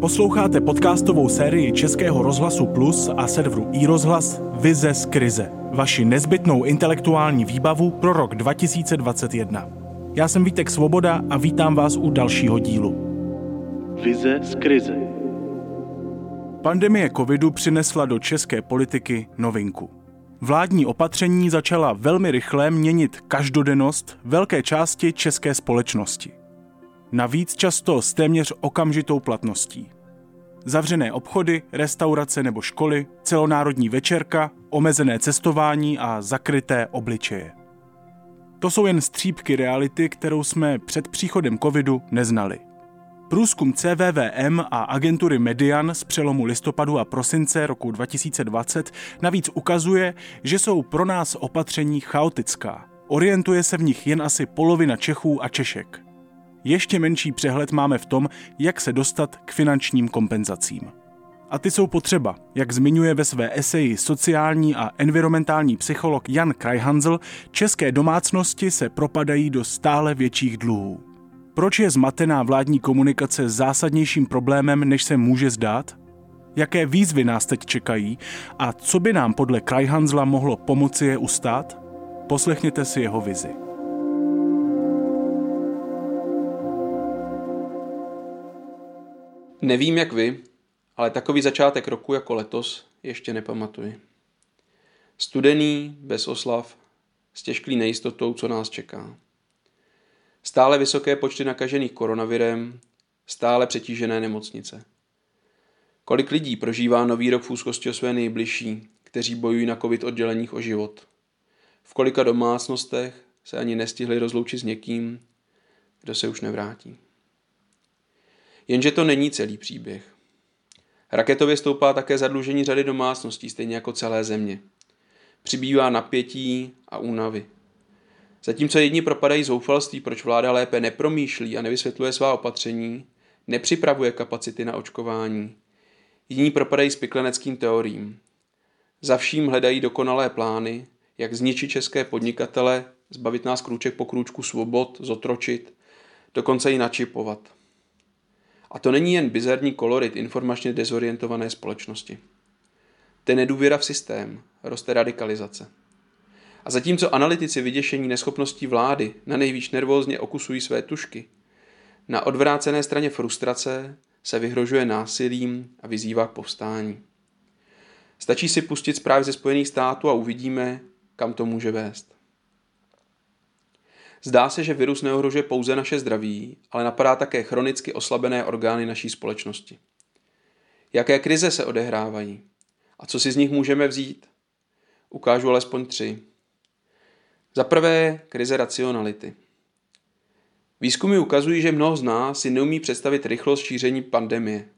Posloucháte podcastovou sérii Českého rozhlasu Plus a serveru iRozhlas Vize z krize. Vaši nezbytnou intelektuální výbavu pro rok 2021. Já jsem Vítek Svoboda a vítám vás u dalšího dílu. Vize z krize. Pandemie covidu přinesla do české politiky novinku. Vládní opatření začala velmi rychle měnit každodennost velké části české společnosti. Navíc často s téměř okamžitou platností. Zavřené obchody, restaurace nebo školy, celonárodní večerka, omezené cestování a zakryté obličeje. To jsou jen střípky reality, kterou jsme před příchodem covidu neznali. Průzkum CVVM a agentury Median z přelomu listopadu a prosince roku 2020 navíc ukazuje, že jsou pro nás opatření chaotická. Orientuje se v nich jen asi polovina Čechů a Češek. Ještě menší přehled máme v tom, jak se dostat k finančním kompenzacím. A ty jsou potřeba, jak zmiňuje ve své eseji sociální a environmentální psycholog Jan Krajhanzl, české domácnosti se propadají do stále větších dluhů. Proč je zmatená vládní komunikace zásadnějším problémem, než se může zdát? Jaké výzvy nás teď čekají a co by nám podle Krajhanzla mohlo pomoci je ustát? Poslechněte si jeho vizi. Nevím jak vy, ale takový začátek roku jako letos ještě nepamatuji. Studený, bez oslav, s těžklý nejistotou, co nás čeká. Stále vysoké počty nakažených koronavirem, stále přetížené nemocnice. Kolik lidí prožívá nový rok v úzkosti o své nejbližší, kteří bojují na covid odděleních o život. V kolika domácnostech se ani nestihli rozloučit s někým, kdo se už nevrátí. Jenže to není celý příběh. Raketově stoupá také zadlužení řady domácností, stejně jako celé země. Přibývá napětí a únavy. Zatímco jedni propadají zoufalství, proč vláda lépe nepromýšlí a nevysvětluje svá opatření, nepřipravuje kapacity na očkování. Jiní propadají spikleneckým teoriím. Za vším hledají dokonalé plány, jak zničit české podnikatele, zbavit nás krůček po krůčku svobod, zotročit, dokonce i načipovat. A to není jen bizarní kolorit informačně dezorientované společnosti. To je nedůvěra v systém, roste radikalizace. A zatímco analytici vyděšení neschopností vlády na nejvíc nervózně okusují své tušky, na odvrácené straně frustrace se vyhrožuje násilím a vyzývá k povstání. Stačí si pustit zprávy ze Spojených států a uvidíme, kam to může vést. Zdá se, že virus neohrožuje pouze naše zdraví, ale napadá také chronicky oslabené orgány naší společnosti. Jaké krize se odehrávají? A co si z nich můžeme vzít? Ukážu alespoň tři. Za prvé, krize racionality. Výzkumy ukazují, že mnoho z nás si neumí představit rychlost šíření pandemie.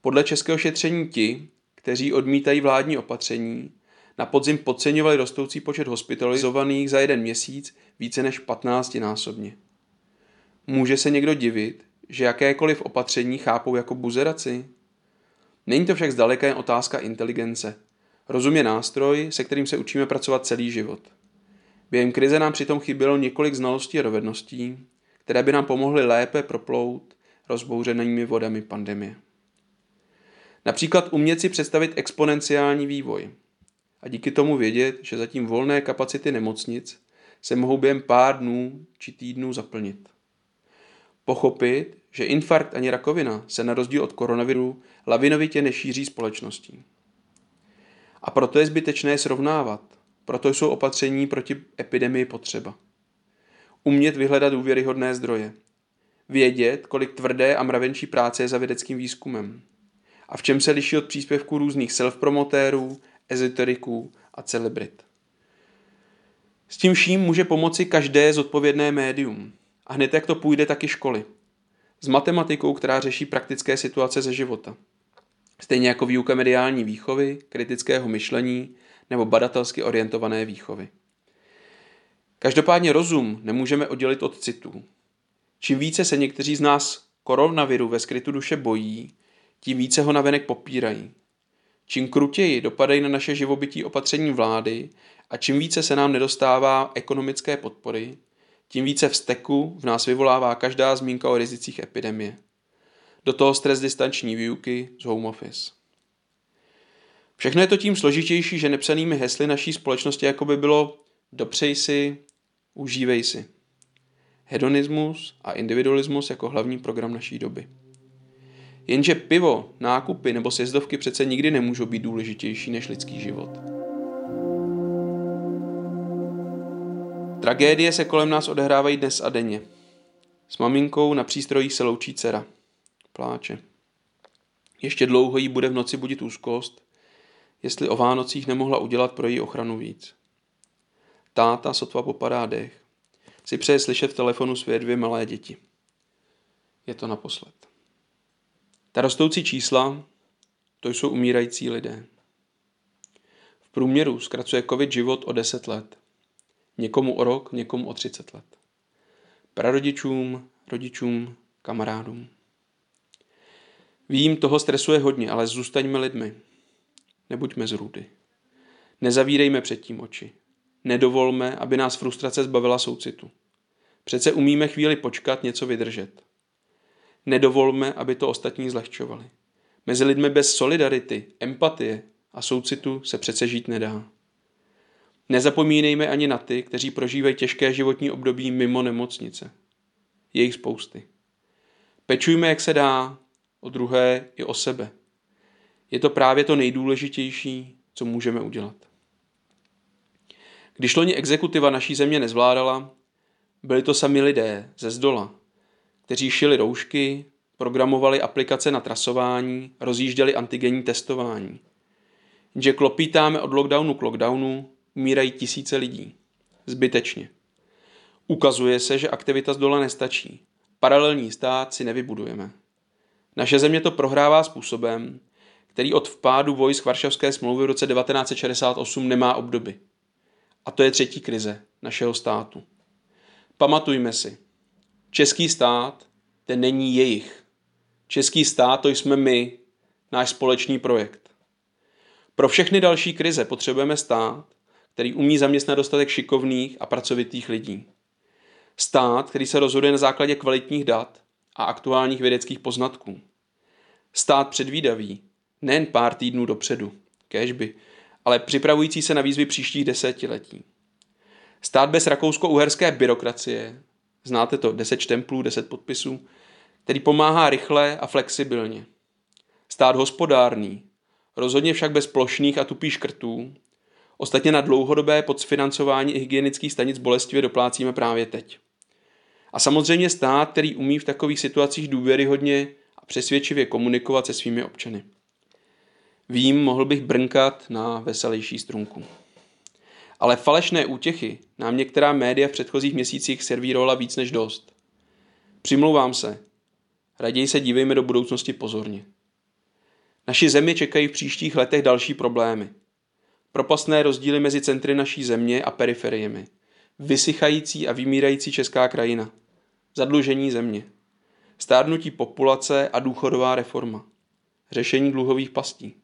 Podle českého šetření ti, kteří odmítají vládní opatření, na podzim podceňovali rostoucí počet hospitalizovaných za jeden měsíc více než 15 násobně. Může se někdo divit, že jakékoliv opatření chápou jako buzeraci? Není to však zdaleka jen otázka inteligence. Rozum je nástroj, se kterým se učíme pracovat celý život. Během krize nám přitom chybělo několik znalostí a dovedností, které by nám pomohly lépe proplout rozbouřenými vodami pandemie. Například umět si představit exponenciální vývoj a díky tomu vědět, že zatím volné kapacity nemocnic se mohou během pár dnů či týdnů zaplnit. Pochopit, že infarkt ani rakovina se na rozdíl od koronaviru lavinovitě nešíří společností. A proto je zbytečné srovnávat, proto jsou opatření proti epidemii potřeba. Umět vyhledat důvěryhodné zdroje. Vědět, kolik tvrdé a mravenčí práce je za vědeckým výzkumem. A v čem se liší od příspěvků různých self-promotérů, ezoteriků a celebrit. S tím vším může pomoci každé zodpovědné médium. A hned jak to půjde, taky školy. S matematikou, která řeší praktické situace ze života. Stejně jako výuka mediální výchovy, kritického myšlení nebo badatelsky orientované výchovy. Každopádně rozum nemůžeme oddělit od citů. Čím více se někteří z nás koronaviru ve skrytu duše bojí, tím více ho navenek popírají. Čím krutěji dopadají na naše živobytí opatření vlády a čím více se nám nedostává ekonomické podpory, tím více vzteku v nás vyvolává každá zmínka o rizicích epidemie. do toho stres distanční výuky z home office. Všechno je to tím složitější, že nepsanými hesly naší společnosti jako by bylo dopřej si, užívej si. Hedonismus a individualismus jako hlavní program naší doby. Jenže pivo, nákupy nebo sjezdovky přece nikdy nemůžou být důležitější než lidský život. Tragédie se kolem nás odehrávají dnes a denně. S maminkou na přístrojích se loučí dcera. Pláče. Ještě dlouho jí bude v noci budit úzkost, jestli o Vánocích nemohla udělat pro její ochranu víc. Táta sotva popadá dech. Si přeje slyšet v telefonu své dvě malé děti. Je to naposled. Ta rostoucí čísla, to jsou umírající lidé. V průměru zkracuje covid život o 10 let. Někomu o rok, někomu o 30 let. Prarodičům, rodičům, kamarádům. Vím, toho stresuje hodně, ale zůstaňme lidmi. Nebuďme zrůdy. Nezavírejme před tím oči. Nedovolme, aby nás frustrace zbavila soucitu. Přece umíme chvíli počkat, něco vydržet. Nedovolme, aby to ostatní zlehčovali. Mezi lidmi bez solidarity, empatie a soucitu se přece žít nedá. Nezapomínejme ani na ty, kteří prožívají těžké životní období mimo nemocnice. Je jich spousty. Pečujme, jak se dá, o druhé i o sebe. Je to právě to nejdůležitější, co můžeme udělat. Když loni exekutiva naší země nezvládala, byli to sami lidé ze zdola, kteří šili roušky, programovali aplikace na trasování, rozjížděli antigenní testování. Jenže klopítáme od lockdownu k lockdownu, umírají tisíce lidí. Zbytečně. Ukazuje se, že aktivita z dole nestačí. Paralelní stát si nevybudujeme. Naše země to prohrává způsobem, který od vpádu vojsk Varšavské smlouvy v roce 1968 nemá obdoby. A to je třetí krize našeho státu. Pamatujme si, český stát, ten není jejich. Český stát to jsme my, náš společný projekt. Pro všechny další krize potřebujeme stát, který umí zaměstnat dostatek šikovných a pracovitých lidí. Stát, který se rozhoduje na základě kvalitních dat a aktuálních vědeckých poznatků. Stát předvídavý, nejen pár týdnů dopředu, kežby, ale připravující se na výzvy příštích desetiletí. Stát bez rakousko-uherské byrokracie, znáte to, 10 štemplů, 10 podpisů, který pomáhá rychle a flexibilně. Stát hospodárný, rozhodně však bez plošných a tupých škrtů. Ostatně na dlouhodobé podfinancování hygienických stanic bolestivě doplácíme právě teď. A samozřejmě stát, který umí v takových situacích důvěryhodně a přesvědčivě komunikovat se svými občany. Vím, mohl bych brnkat na veselější strunku. Ale falešné útěchy nám některá média v předchozích měsících servírovala víc než dost. Přimlouvám se. Raději se dívejme do budoucnosti pozorně. Naši zemi čekají v příštích letech další problémy. Propastné rozdíly mezi centry naší země a periferiemi. Vysychající a vymírající česká krajina. Zadlužení země. Stárnutí populace a důchodová reforma. Řešení dluhových pastí.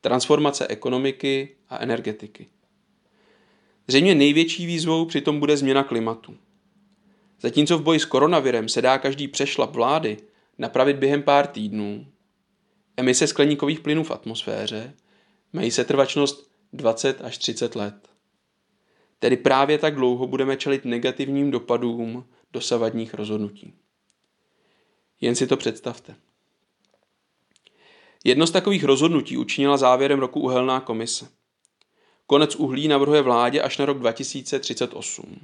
Transformace ekonomiky a energetiky. Zřejmě největší výzvou přitom bude změna klimatu. Zatímco v boji s koronavirem se dá každý přešlap vlády napravit během pár týdnů, emise skleníkových plynů v atmosféře mají setrvačnost 20 až 30 let. Tedy právě tak dlouho budeme čelit negativním dopadům dosavadních rozhodnutí. Jen si to představte. Jedno z takových rozhodnutí učinila závěrem roku uhelná komise – Konec uhlí navrhuje vládě až na rok 2038.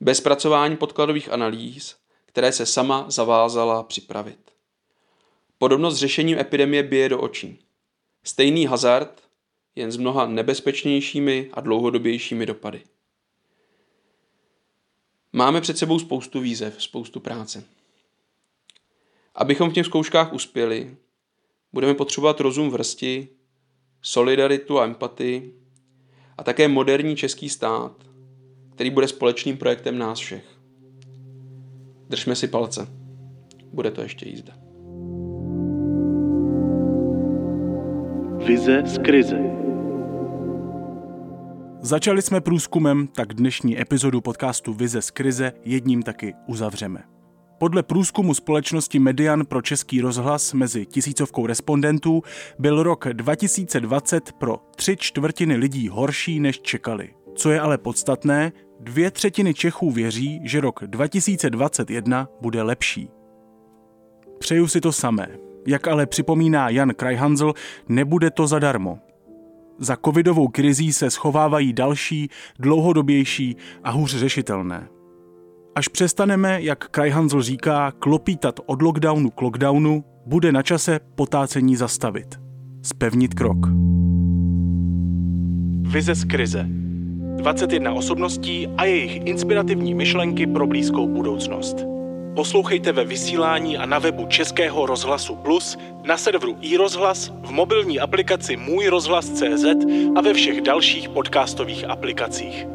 Bez pracování podkladových analýz, které se sama zavázala připravit. Podobnost s řešením epidemie bije do očí. Stejný hazard, jen s mnoha nebezpečnějšími a dlouhodobějšími dopady. Máme před sebou spoustu výzev, spoustu práce. Abychom v těch zkouškách uspěli, budeme potřebovat rozum vrsti, solidaritu a empatii, a také moderní český stát, který bude společným projektem nás všech. Držme si palce. Bude to ještě jízda. Vize z krize. Začali jsme průzkumem, tak dnešní epizodu podcastu Vize z krize jedním taky uzavřeme. Podle průzkumu společnosti Median pro český rozhlas mezi tisícovkou respondentů byl rok 2020 pro tři čtvrtiny lidí horší, než čekali. Co je ale podstatné, dvě třetiny Čechů věří, že rok 2021 bude lepší. Přeju si to samé. Jak ale připomíná Jan Krajhanzl, nebude to zadarmo. Za covidovou krizí se schovávají další, dlouhodobější a hůř řešitelné. Až přestaneme, jak Krajhanzl říká, klopítat od lockdownu k lockdownu, bude na čase potácení zastavit. Spevnit krok. Vize z krize. 21 osobností a jejich inspirativní myšlenky pro blízkou budoucnost. Poslouchejte ve vysílání a na webu Českého rozhlasu Plus, na serveru iRozhlas, v mobilní aplikaci Můj rozhlas.cz a ve všech dalších podcastových aplikacích.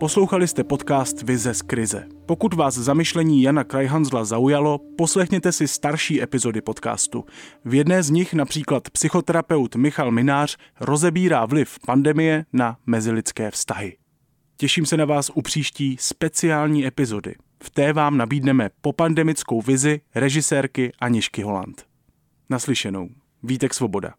Poslouchali jste podcast Vize z krize. Pokud vás zamyšlení Jana Krajhanzla zaujalo, poslechněte si starší epizody podcastu. V jedné z nich například psychoterapeut Michal Minář rozebírá vliv pandemie na mezilidské vztahy. Těším se na vás u příští speciální epizody. V té vám nabídneme popandemickou vizi režisérky Anišky Holand. Naslyšenou. Vítek Svoboda.